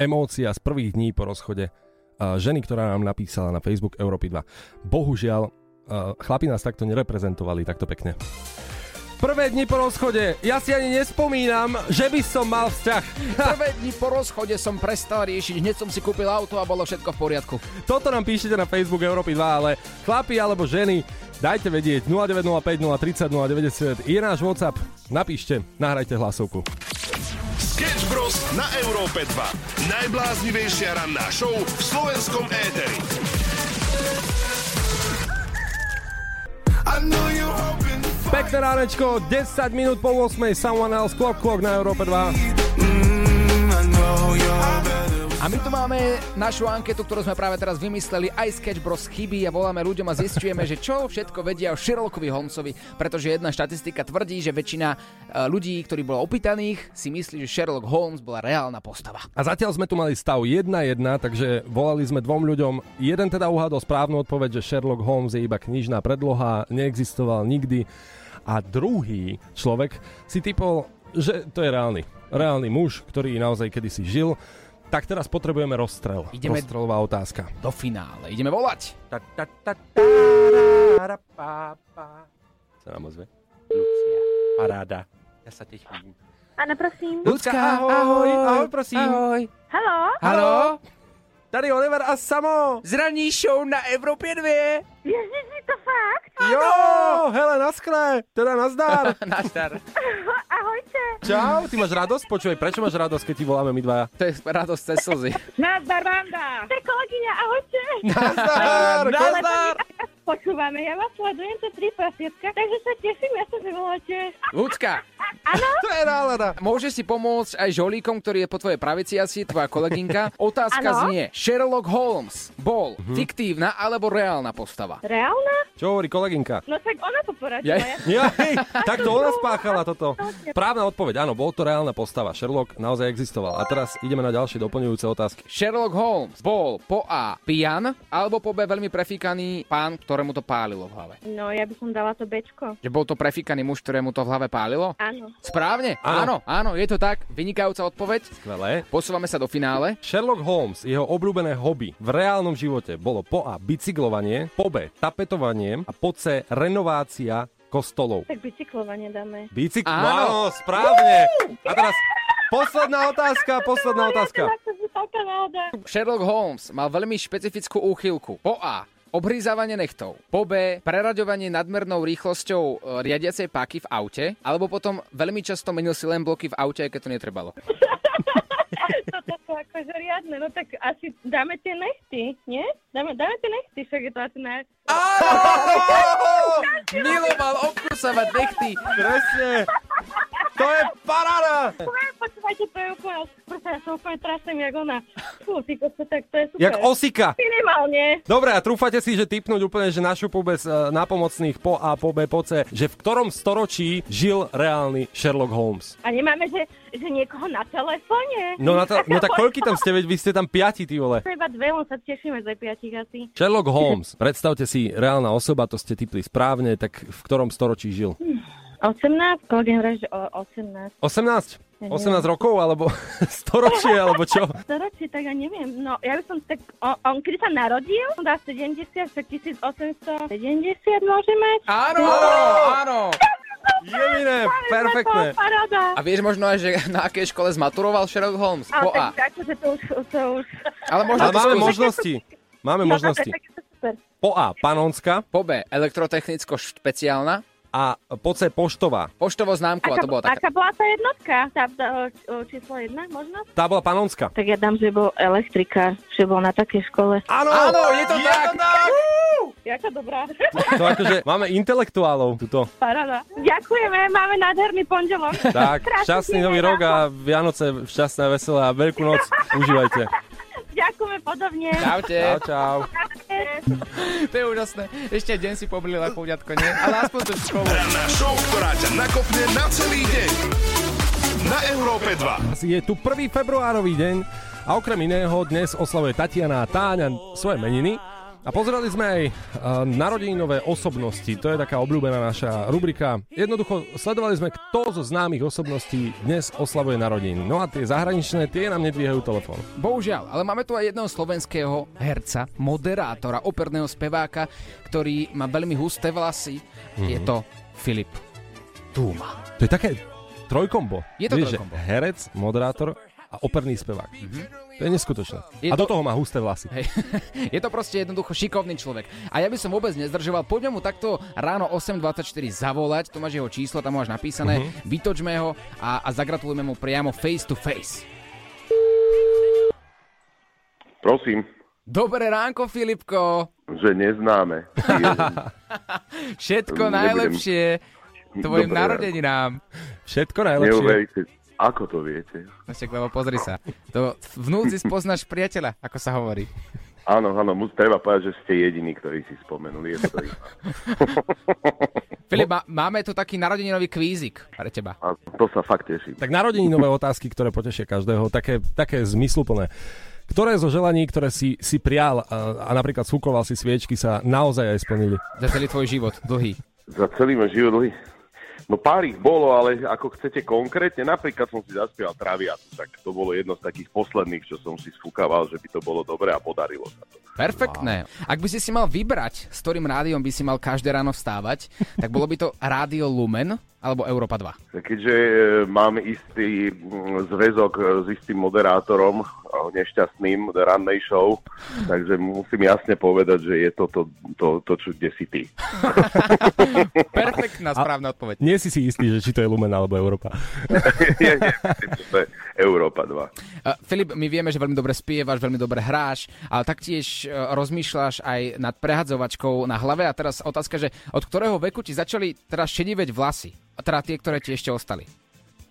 emócia z prvých dní po rozchode ženy, ktorá nám napísala na Facebook Európy 2. Bohužiaľ, chlapi nás takto nereprezentovali takto pekne. Prvé dni po rozchode, ja si ani nespomínam, že by som mal vzťah. Prvé dni po rozchode som prestal riešiť, hneď som si kúpil auto a bolo všetko v poriadku. Toto nám píšete na Facebook Európy 2, ale chlapi alebo ženy, dajte vedieť 0905 030 090 je náš WhatsApp. Napíšte, nahrajte hlasovku. Sketch Bros. na Európe 2. Najbláznivejšia ranná show v slovenskom éteri. I know you're Pekné ránečko, 10 minút po 8, Someone Else Clock Clock na Európe 2. I know you're better. A my tu máme našu anketu, ktorú sme práve teraz vymysleli, aj Sketch Bros chybí a voláme ľuďom a zistujeme, že čo všetko vedia o Sherlockovi Holmesovi, pretože jedna štatistika tvrdí, že väčšina e, ľudí, ktorí bolo opýtaných, si myslí, že Sherlock Holmes bola reálna postava. A zatiaľ sme tu mali stav 1-1, takže volali sme dvom ľuďom. Jeden teda uhádol správnu odpoveď, že Sherlock Holmes je iba knižná predloha, neexistoval nikdy. A druhý človek si typol, že to je reálny. Reálny muž, ktorý naozaj kedysi žil. Tak teraz potrebujeme rozstrel. Ideme- Rozstrelová otázka. Do finále. Ideme volať. Sa nám ozve. Paráda. Ja sa teším. Áno, prosím. Ľudská, ahoj, ahoj, prosím. Ahoj. Haló? Haló? Tady Oliver a Samo. Zraní show na Európe 2. Ježiši, to fakt? Jo, hele, naskle, teda nazdar. Nazdar. Ahojte. Čau, ty máš radosť? Počúvaj, prečo máš radosť, keď ti voláme my dvaja? To je radosť cez slzy. Nazdar, Vanda! To je kolegyňa, ahojte. Nazdar, Nazdar. Počúvame, ja vás sledujem cez tri prasietka, takže sa teším, ja sa, že voláte. Ľudská, To je nálada. môžeš si pomôcť aj žolíkom, ktorý je po tvojej pravici asi, tvoja kolegynka. Otázka Áno. znie, Sherlock Holmes bol Mhm. fiktívna alebo reálna postava? Reálna? Čo hovorí kolegynka? No tak ona to poradila. Ja- Ja... Ja, hej, tak to ona spáchala toto. Správna odpoveď, áno, bol to reálna postava. Sherlock naozaj existoval. A teraz ideme na ďalšie doplňujúce otázky. Sherlock Holmes bol po A pijan, alebo po B veľmi prefíkaný pán, ktorému to pálilo v hlave. No, ja by som dala to Bčko. Že bol to prefíkaný muž, ktorému to v hlave pálilo? Áno. Správne? Áno. Áno, áno, je to tak. Vynikajúca odpoveď. Skvelé. Posúvame sa do finále. Sherlock Holmes, jeho obľúbené hobby v reálnom živote bolo po A bicyklovanie, po B tapetovanie a po C renovácia kostolov. Tak bicyklovanie dáme. Bicyk... Áno. No, správne. A teraz posledná otázka, posledná otázka. Sherlock Holmes mal veľmi špecifickú úchylku. Po A. Obhrízávanie nechtov. Po B. Preraďovanie nadmernou rýchlosťou e, riadiacej páky v aute. Alebo potom veľmi často menil si len bloky v aute, aj keď to netrebalo. Toto sú akože riadne, no tak asi dáme tie nechty, nie? Dáme, dáme tie nechty, však je to asi naj... Miloval obkusávať nechty. Presne. To je paráda. Počúvajte, to je úplne, prsa, ja sa úplne trasem, jak ona. Fú, ty kokso, tak to je super. Jak osika. Minimálne. Dobre, a trúfate si, že typnúť úplne, že našu bez uh, nápomocných po A, po B, po C, že v ktorom storočí žil reálny Sherlock Holmes? A nemáme, že, že niekoho na telefóne? No, na no tak koľky tam ste, veď vy ste tam piati, ty vole. Iba dve, len sa tešíme za piatich asi. Sherlock Holmes, predstavte si, reálna osoba, to ste typli správne, tak v ktorom storočí žil? 18? Kolegyň hovorí, že o 18. 18? 18 rokov, alebo storočie, alebo čo? Storočie, tak ja neviem. No, ja by som tak... On, on kedy sa narodil? Dá 70, však 1870 môže mať? Áno, áno. Jediné, perfektné. A vieš možno aj, že na akej škole zmaturoval Sherlock Holmes? Ale Po tak, A. to už, to už... Ale možno Ale to máme možnosti. Máme No, možnosti. tak, tak, super. Po A, panonská Po B. Elektrotechnicko-špeciálna. A po C, poštová. Poštovo známková, to bola taká. aká bola tá jednotka? Tá, tá číslo jedna, možno? Tá bola panonská. Tak ja dám, že bol elektrikár, že bol na takej škole. Áno, Áno, je to je tak. to tak. Jaká dobrá. To akože máme intelektuálov tuto. Paráda. Ďakujeme, máme nádherný pondelok. Tak, šťastný nový rok a Vianoce šťastné veselé a veľkú noc užívajte. Ďakujeme podobne. Čaute. Čau, čau. To je úžasné. Ešte deň si poblila chúďatko, nie? Ale aspoň to školu. Ranná show, ktorá ťa nakopne na celý deň. Na Európe 2. Je tu 1. februárový deň a okrem iného dnes oslavuje Tatiana a Táňa svoje meniny. A pozerali sme aj uh, narodeninové osobnosti, to je taká obľúbená naša rubrika. Jednoducho sledovali sme, kto zo známych osobností dnes oslavuje narodeniny. No a tie zahraničné, tie nám nedvíhajú telefón. Bohužiaľ, ale máme tu aj jedného slovenského herca, moderátora, operného speváka, ktorý má veľmi husté vlasy. Mhm. Je to Filip Túma. To je také trojkombo. Je to Vieš, trojkombo. Herec, moderátor a operný spevák. To je neskutočné. Je a do to- toho má husté vlasy. Hej. Je to proste jednoducho šikovný človek. A ja by som vôbec nezdržoval. Poďme mu takto ráno 8.24 zavolať, to máš jeho číslo, tam máš napísané, Mhm. vytočme ho a, a zagratulujeme mu priamo face to face. Prosím, Dobré ránko, Filipko. že neznáme. Všetko Nebudem- najlepšie tvojim Dobre. narodeninám. Všetko Neuveríte, ako to viete? No však, lebo pozri sa. To v núdzi spoznáš priateľa, ako sa hovorí. Áno, áno, mus, treba povedať, že ste jediní, ktorí si spomenuli. Je to. Filip, má, máme tu taký narodeninový kvízik pre teba. A to sa fakt teším. Tak narodeninové otázky, ktoré potešia každého, také, také zmysluplné. Ktoré zo želaní, ktoré si, si prial a, a napríklad súkoval si sviečky, sa naozaj aj splnili? Za celý tvoj život, dlhý. Za celý môj život dlhý. No pár ich bolo, ale ako chcete konkrétne, napríklad som si zaspieval Traviatu, tak to bolo jedno z takých posledných, čo som si sfúkaval, že by to bolo dobre a podarilo sa to. Perfektné. Ak by si si mal vybrať, s ktorým rádiom by si mal každé ráno vstávať, tak bolo by to Rádio Lumen alebo Európa 2. Keďže e, mám istý mm, zväzok e, s istým moderátorom, e, nešťastným rannej show, takže musím jasne povedať, že je to to, to, to čo kde si ty. Perfektná správna odpoveď. Nie si si istý, že či to je Lumen alebo Európa. Nie, nie, to je Európa 2. Uh, Filip, my vieme, že veľmi dobre spievaš, veľmi dobre hráš, ale taktiež uh, rozmýšľaš aj nad prehadzovačkou na hlave a teraz otázka, že od ktorého veku ti začali teraz šediveť vlasy? Teda tie, ktoré ti ešte ostali.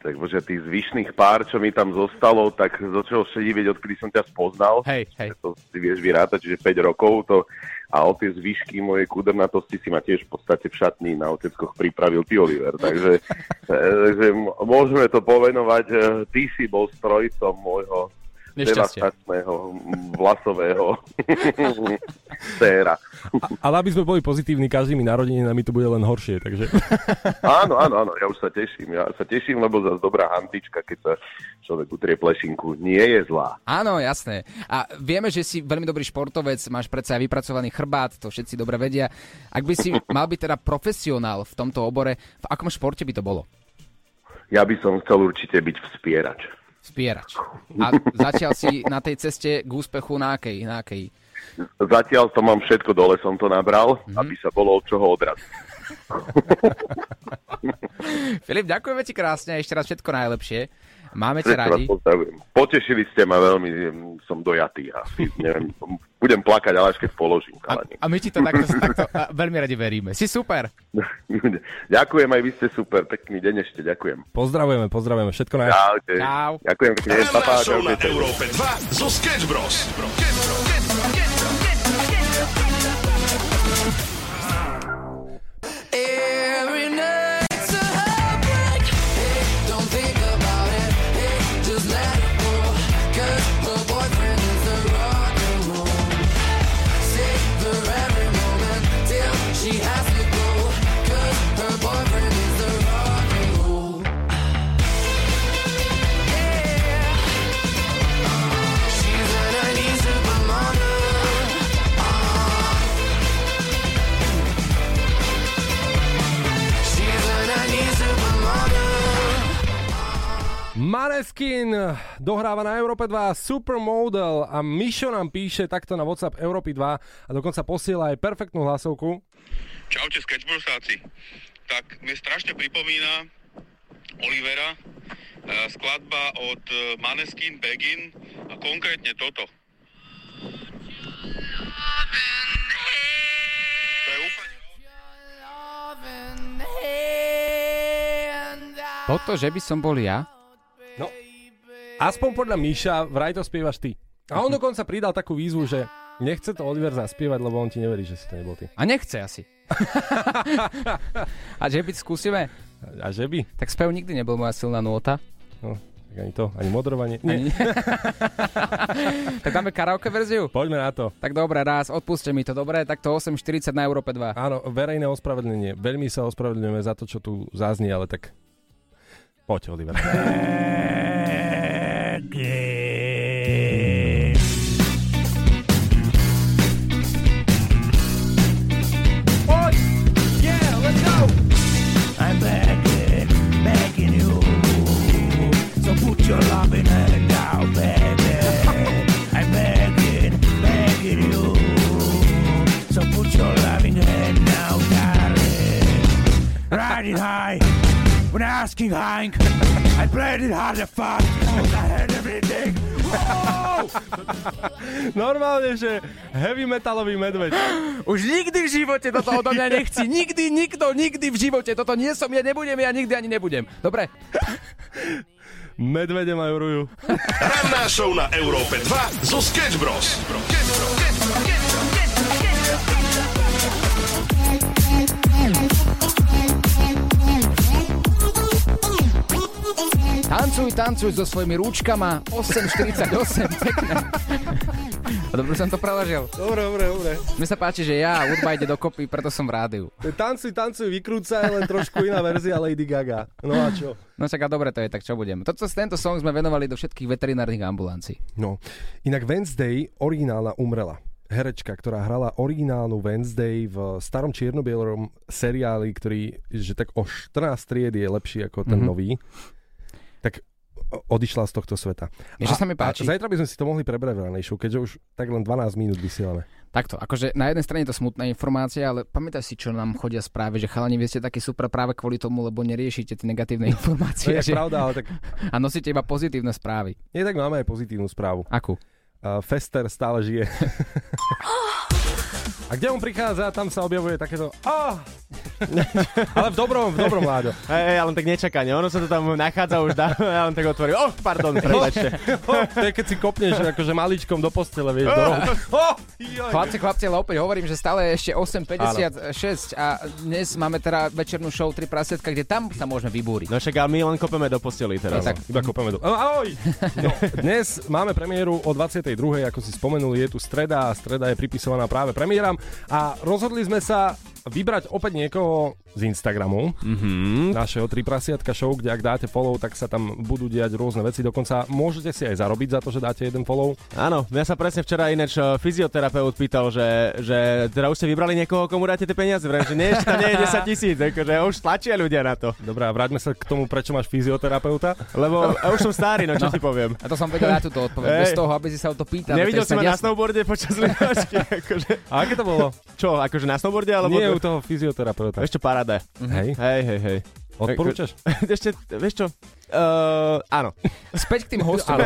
Tak bože, tých zvyšných pár, čo mi tam zostalo, tak začalo šediveť, odkedy som ťa spoznal. Hej, hej. To si vieš vyrátať, čiže 5 rokov to a o tie zvyšky mojej kudrnatosti si ma tiež v podstate v šatni na oteckoch pripravil ty, Oliver. Takže, takže môžeme to povenovať, eh, ty si bol strojcom môjho. Devastačného vlasového séra. Ale aby sme boli pozitívni, každými narodeninami to bude len horšie, takže... Áno, áno, áno, ja už sa teším. Ja sa teším, lebo zase dobrá hantička, keď sa človek utrie plešinku, nie je zlá. Áno, jasné. A vieme, že si veľmi dobrý športovec, máš predsa aj vypracovaný chrbát, to všetci dobre vedia. Ak by si mal byť teda profesionál v tomto obore, v akom športe by to bolo? Ja by som chcel určite byť vspierač. Spierač. A zatiaľ si na tej ceste k úspechu na akej? Na akej? Zatiaľ to mám všetko dole, som to nabral, mm-hmm. aby sa bolo od čoho odraziť. Filip, ďakujeme ti krásne a ešte raz všetko najlepšie. Máme ťa radi. Potešili ste ma veľmi, som dojatý a si, neviem, budem plakať, ale až keď položím. Kalani. A my ti to takto, takto a veľmi radi veríme. Si super. ďakujem, aj vy ste super, pekný deň ešte, ďakujem. Pozdravujeme, pozdravujeme, všetko. Čaute. Čau. Ďakujem pekne, Ranná show na. Európe 2 zo Sketch Bros. Every Maneskin dohráva na Európe 2 Supermodel a Mišo nám píše takto na WhatsApp Európy 2 a dokonca posiela aj perfektnú hlasovku. Čaute sketchbrusáci. Tak mi strašne pripomína Olivera e, skladba od e, Maneskin Begin a konkrétne toto. To. Toto, že by som bol ja? Aspoň podľa Míša, vraj to spievaš ty. A on dokonca pridal takú výzvu, že nechce to Oliver zaspievať, lebo on ti neverí, že si to nebol ty. A nechce asi. A že by skúsime? A že by? Tak spev nikdy nebol moja silná nôta. No, tak ani to, ani modrovanie. Ani... tak dáme karaoke verziu? Poďme na to. Tak dobre, raz, odpuste mi to, dobre, tak to 8.40 na Európe 2. Áno, verejné ospravedlnenie. Veľmi sa ospravedlňujeme za to, čo tu zaznie, ale tak poď, Oliver. Yeah, let's go! I'm begging, begging you. So put your loving hand down, baby. I'm begging, begging you. So put your loving hand down, darling. Riding high, when asking Hank, I played it hard to fuck. I had everything. Normálne, že heavy metalový medveď. Už nikdy v živote toto odo mňa nechci. Nikdy, nikto, nikdy v živote. Toto nie som, ja nebudem, ja nikdy ani nebudem. Dobre? Medvede majú ruju. Ranná show na Európe 2 zo Sketch Bros. Tancuj, tancuj so svojimi rúčkama. 8.48, pekné. A dobre som to preložil. Dobre, dobre, dobre. Mne sa páči, že ja, hudba ide dokopy, preto som v rádiu. Tancuj, tancuj, vykrúcaj, len trošku iná verzia Lady Gaga. No a čo? No čaká, dobre to je, tak čo budem. Toto, tento song sme venovali do všetkých veterinárnych ambulancií. No, inak Wednesday originálna umrela. Herečka, ktorá hrala originálnu Wednesday v starom čiernobielom seriáli, ktorý, že tak o 14 tried je lepší ako ten Mhm. mm-hmm. nový, odišla z tohto sveta. Čo sa mi páči? A zajtra by sme si to mohli prebrať ranejšiu, keďže už tak len 12 minút vysielame. Takto, akože na jednej strane je to smutná informácia, ale pamätaj si, čo nám chodia správy, že chalani, vy ste takí super práve kvôli tomu, lebo neriešite tie negatívne informácie. To je že... pravda, ale tak... A nosíte iba pozitívne správy. Nie, tak máme aj pozitívnu správu. Akú? Uh, Fester stále žije. A kde on prichádza, tam sa objavuje takéto... Oh! Ale v dobrom, v dobrom, Láďo. Hej, ale tak nečakane. Ono sa to tam nachádza už dá, ja len tak otvorí. Oh, pardon, prepačte. Oh, to je keď si kopneš akože maličkom do postele, vieš, do rohu. Oh. Chlapci, chlapci, ale opäť hovorím, že stále je ešte 8.56 a dnes máme teda večernú show 3 prasiatka, kde tam sa môžeme vybúriť. No však ale my len kopeme do posteli teraz. tak. Iba kopeme do... Ahoj! No, dnes máme premiéru o 22. ako si spomenuli, je tu streda a streda je pripisovaná práve premiéram a rozhodli sme sa vybrať opäť niekoho z Instagramu, mm-hmm. našeho 3 prasiatka show, kde ak dáte follow, tak sa tam budú diať rôzne veci, dokonca môžete si aj zarobiť za to, že dáte jeden follow. Áno, mňa sa presne včera ináč eh, fyzioterapeut pýtal, že, že teda už ste vybrali niekoho, komu dáte tie peniaze. Vrem, že nie, tam nie je 10 tisíc, akože už tlačia ľudia na to. Dobre, a vráťme sa k tomu, prečo máš fyzioterapeuta. Lebo ja už som starý, no čo ti poviem. A to som vedel ja túto odpoveď, bez toho, aby si sa o to pýtal. Nevidel to si ma snad na snowboarde počas lyžačky, akože. A aké to bolo? Čo, akože na snowboarde, alebo... Nie u toho fyzioterapeuta. Ešte paráda. Hej. Hej, hej, hej. Odporúčaš? Ešte, vieš čo? Uh, áno. Späť k tým hostom.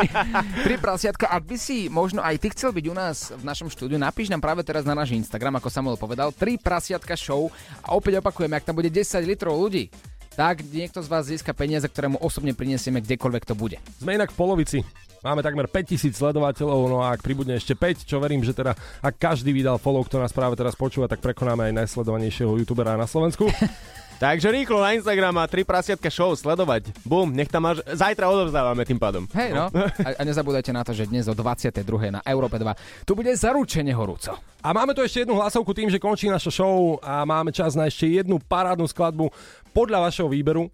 Tri prasiatka, ak by si možno aj ty chcel byť u nás v našom štúdiu, napíš nám práve teraz na náš Instagram, ako Samuel povedal, tri prasiatka show a opäť opakujeme, ak tam bude 10 litrov ľudí, tak niekto z vás získa peniaze, ktoré mu osobne prinesieme kdekoľvek to bude. Sme inak v polovici. Máme takmer 5000 sledovateľov, no a ak pribudne ešte 5, čo verím, že teda ak každý vydal follow, kto nás práve teraz počúva, tak prekonáme aj najsledovanejšieho youtubera na Slovensku. Takže rýchlo na Instagram a tri prasiatka show sledovať. Bum, nech tam máš... Zajtra odovzdávame tým pádom. Hej, no. A, a nezabúdajte na to, že dnes o 22. na Európe 2 tu bude zaručene horúco. A máme tu ešte jednu hlasovku tým, že končí naša show a máme čas na ešte jednu parádnu skladbu podľa vašeho výberu.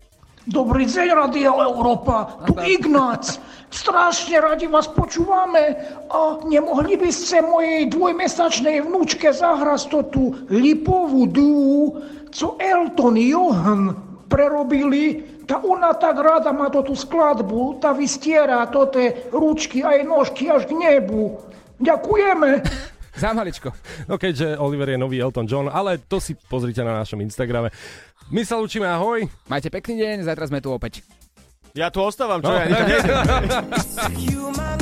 Dobrý deň, Radio Európa, tu Ignác. Strašne radi vás počúvame a nemohli by ste mojej dvojmesačnej vnúčke zahrať to tú lipovú dú, co Elton Johan prerobili, tá ona tak rada má to tú skladbu, tá vystiera to tie ručky aj nožky až k nebu. Ďakujeme. Za maličko. No keďže Oliver je nový Elton John, ale to si pozrite na našom Instagrame. My sa učíme, ahoj. Majte pekný deň, zajtra sme tu opäť. Ja tu ostávam, čo No. ja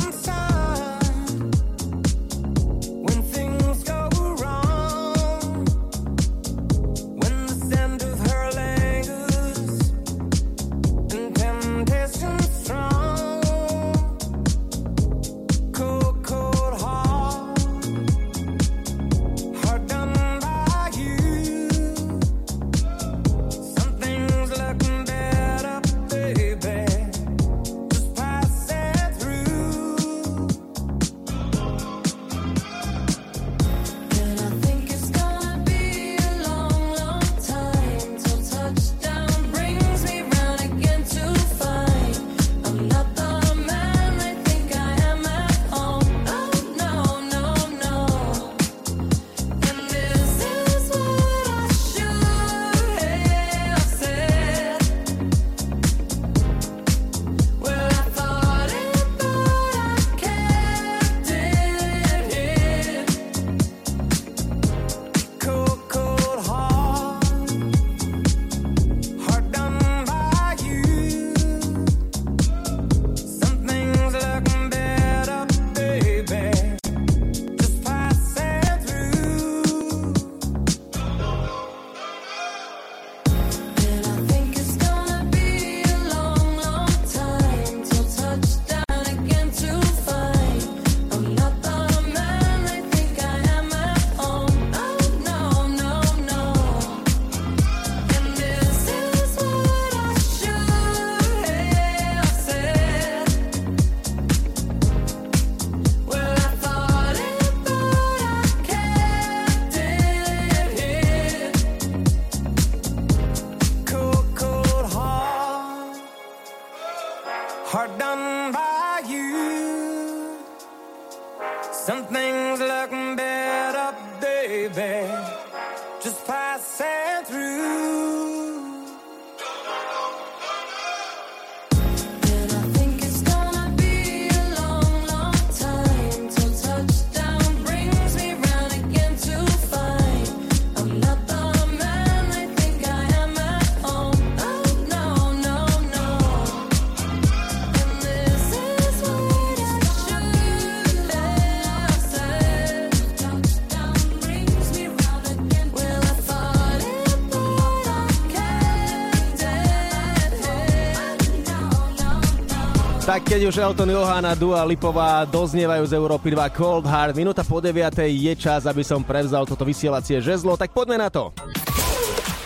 keď už Elton Johan a Dua Lipová doznievajú z Európy 2 Cold Hard, minúta po 9. je čas, aby som prevzal toto vysielacie žezlo, tak poďme na to.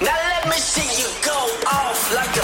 Now let me see you go off like a